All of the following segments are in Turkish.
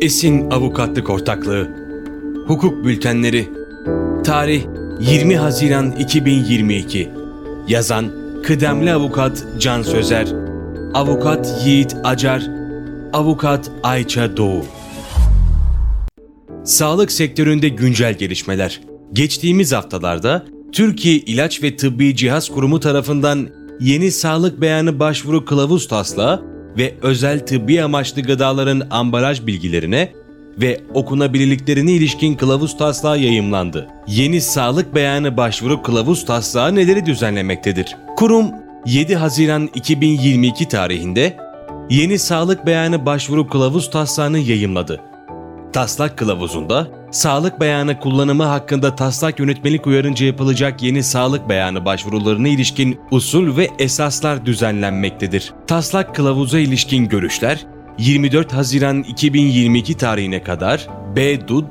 Esin Avukatlık Ortaklığı. Hukuk Bültenleri. Tarih 20 Haziran 2022 Yazan Kıdemli Avukat Can Sözer. Avukat Yiğit Acar. Avukat Ayça Doğu. Sağlık sektöründe güncel gelişmeler. Geçtiğimiz haftalarda Türkiye İlaç ve Tıbbi Cihaz Kurumu tarafından yeni sağlık beyanı başvuru kılavuz taslağı ve özel tıbbi amaçlı gıdaların ambalaj bilgilerine ve okunabilirliklerine ilişkin kılavuz taslağı yayımlandı. Yeni sağlık beyanı başvuru kılavuz taslağı neleri düzenlemektedir? Kurum 7 Haziran 2022 tarihinde yeni sağlık beyanı başvuru kılavuz taslağını yayımladı. Taslak kılavuzunda sağlık beyanı kullanımı hakkında taslak yönetmelik uyarınca yapılacak yeni sağlık beyanı başvurularına ilişkin usul ve esaslar düzenlenmektedir. Taslak kılavuza ilişkin görüşler 24 Haziran 2022 tarihine kadar bdud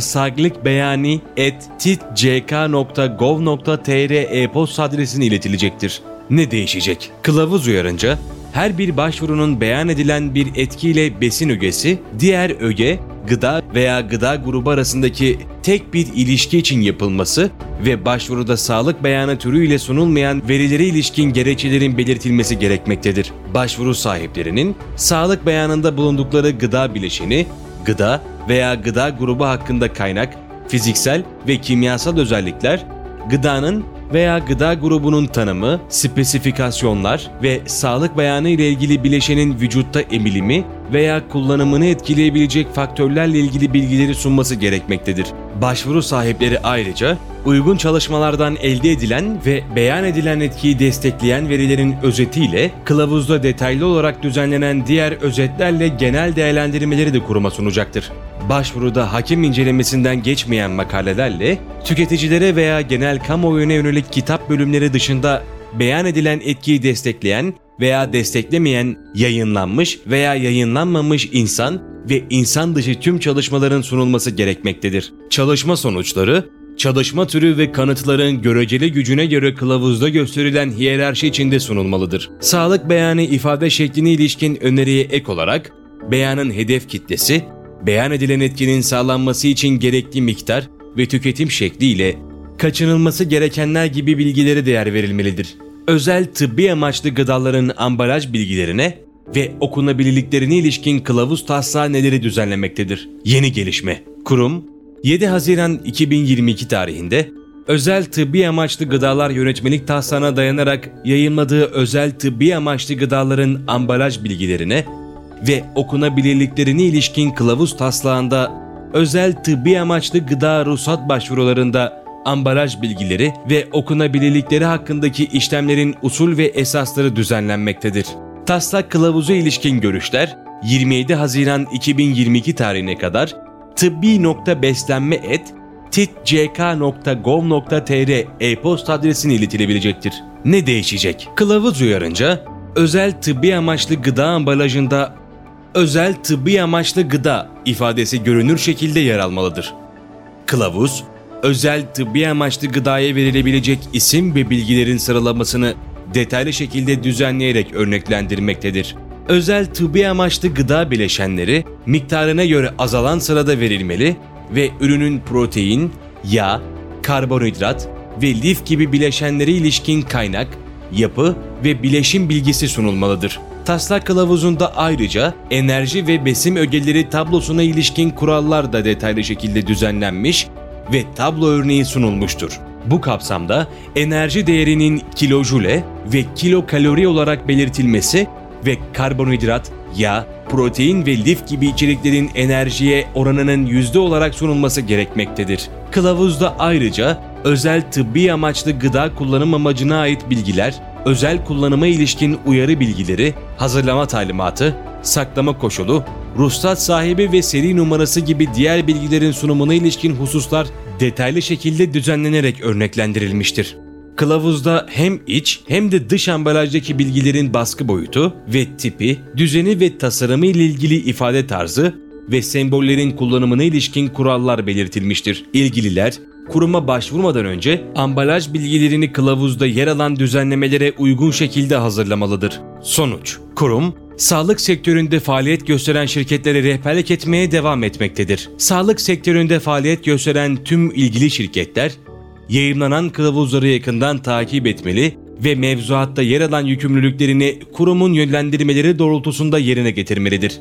.saglıkbeyani.titck.gov.tr e-posta adresine iletilecektir. Ne değişecek? Kılavuz uyarınca her bir başvurunun beyan edilen bir etkiyle besin ögesi, diğer öge, gıda veya gıda grubu arasındaki tek bir ilişki için yapılması ve başvuruda sağlık beyanı türüyle sunulmayan verilere ilişkin gerekçelerin belirtilmesi gerekmektedir. Başvuru sahiplerinin sağlık beyanında bulundukları gıda bileşeni, gıda veya gıda grubu hakkında kaynak, fiziksel ve kimyasal özellikler, gıdanın veya gıda grubunun tanımı, spesifikasyonlar ve sağlık beyanı ile ilgili bileşenin vücutta emilimi veya kullanımını etkileyebilecek faktörlerle ilgili bilgileri sunması gerekmektedir. Başvuru sahipleri ayrıca uygun çalışmalardan elde edilen ve beyan edilen etkiyi destekleyen verilerin özetiyle kılavuzda detaylı olarak düzenlenen diğer özetlerle genel değerlendirmeleri de kuruma sunacaktır. Başvuruda hakim incelemesinden geçmeyen makalelerle tüketicilere veya genel kamuoyuna yönelik kitap bölümleri dışında beyan edilen etkiyi destekleyen veya desteklemeyen yayınlanmış veya yayınlanmamış insan ve insan dışı tüm çalışmaların sunulması gerekmektedir. Çalışma sonuçları çalışma türü ve kanıtların göreceli gücüne göre kılavuzda gösterilen hiyerarşi içinde sunulmalıdır. Sağlık beyanı ifade şekline ilişkin öneriye ek olarak beyanın hedef kitlesi, beyan edilen etkinin sağlanması için gerekli miktar ve tüketim şekliyle kaçınılması gerekenler gibi bilgilere değer verilmelidir. Özel tıbbi amaçlı gıdaların ambalaj bilgilerine ve okunabilirliklerine ilişkin kılavuz taslağı neleri düzenlemektedir? Yeni gelişme. Kurum 7 Haziran 2022 tarihinde özel tıbbi amaçlı gıdalar yönetmelik taslağına dayanarak yayınladığı özel tıbbi amaçlı gıdaların ambalaj bilgilerine ve okunabilirliklerine ilişkin kılavuz taslağında özel tıbbi amaçlı gıda ruhsat başvurularında ambalaj bilgileri ve okunabilirlikleri hakkındaki işlemlerin usul ve esasları düzenlenmektedir. Taslak kılavuzu ilişkin görüşler 27 Haziran 2022 tarihine kadar tıbbi.beslenme titck.gov.tr e-posta adresine iletilebilecektir. Ne değişecek? Kılavuz uyarınca özel tıbbi amaçlı gıda ambalajında özel tıbbi amaçlı gıda ifadesi görünür şekilde yer almalıdır. Kılavuz, özel tıbbi amaçlı gıdaya verilebilecek isim ve bilgilerin sıralamasını detaylı şekilde düzenleyerek örneklendirmektedir. Özel tıbbi amaçlı gıda bileşenleri miktarına göre azalan sırada verilmeli ve ürünün protein, yağ, karbonhidrat ve lif gibi bileşenlere ilişkin kaynak, yapı ve bileşim bilgisi sunulmalıdır. Taslak kılavuzunda ayrıca enerji ve besin ögeleri tablosuna ilişkin kurallar da detaylı şekilde düzenlenmiş ve tablo örneği sunulmuştur. Bu kapsamda enerji değerinin kilojule ve kilokalori olarak belirtilmesi ve karbonhidrat, yağ, protein ve lif gibi içeriklerin enerjiye oranının yüzde olarak sunulması gerekmektedir. Kılavuzda ayrıca özel tıbbi amaçlı gıda kullanım amacına ait bilgiler, özel kullanıma ilişkin uyarı bilgileri, hazırlama talimatı, saklama koşulu, ruhsat sahibi ve seri numarası gibi diğer bilgilerin sunumuna ilişkin hususlar detaylı şekilde düzenlenerek örneklendirilmiştir. Kılavuzda hem iç hem de dış ambalajdaki bilgilerin baskı boyutu ve tipi, düzeni ve tasarımı ile ilgili ifade tarzı ve sembollerin kullanımına ilişkin kurallar belirtilmiştir. İlgililer kuruma başvurmadan önce ambalaj bilgilerini kılavuzda yer alan düzenlemelere uygun şekilde hazırlamalıdır. Sonuç Kurum sağlık sektöründe faaliyet gösteren şirketlere rehberlik etmeye devam etmektedir. Sağlık sektöründe faaliyet gösteren tüm ilgili şirketler, yayınlanan kılavuzları yakından takip etmeli ve mevzuatta yer alan yükümlülüklerini kurumun yönlendirmeleri doğrultusunda yerine getirmelidir.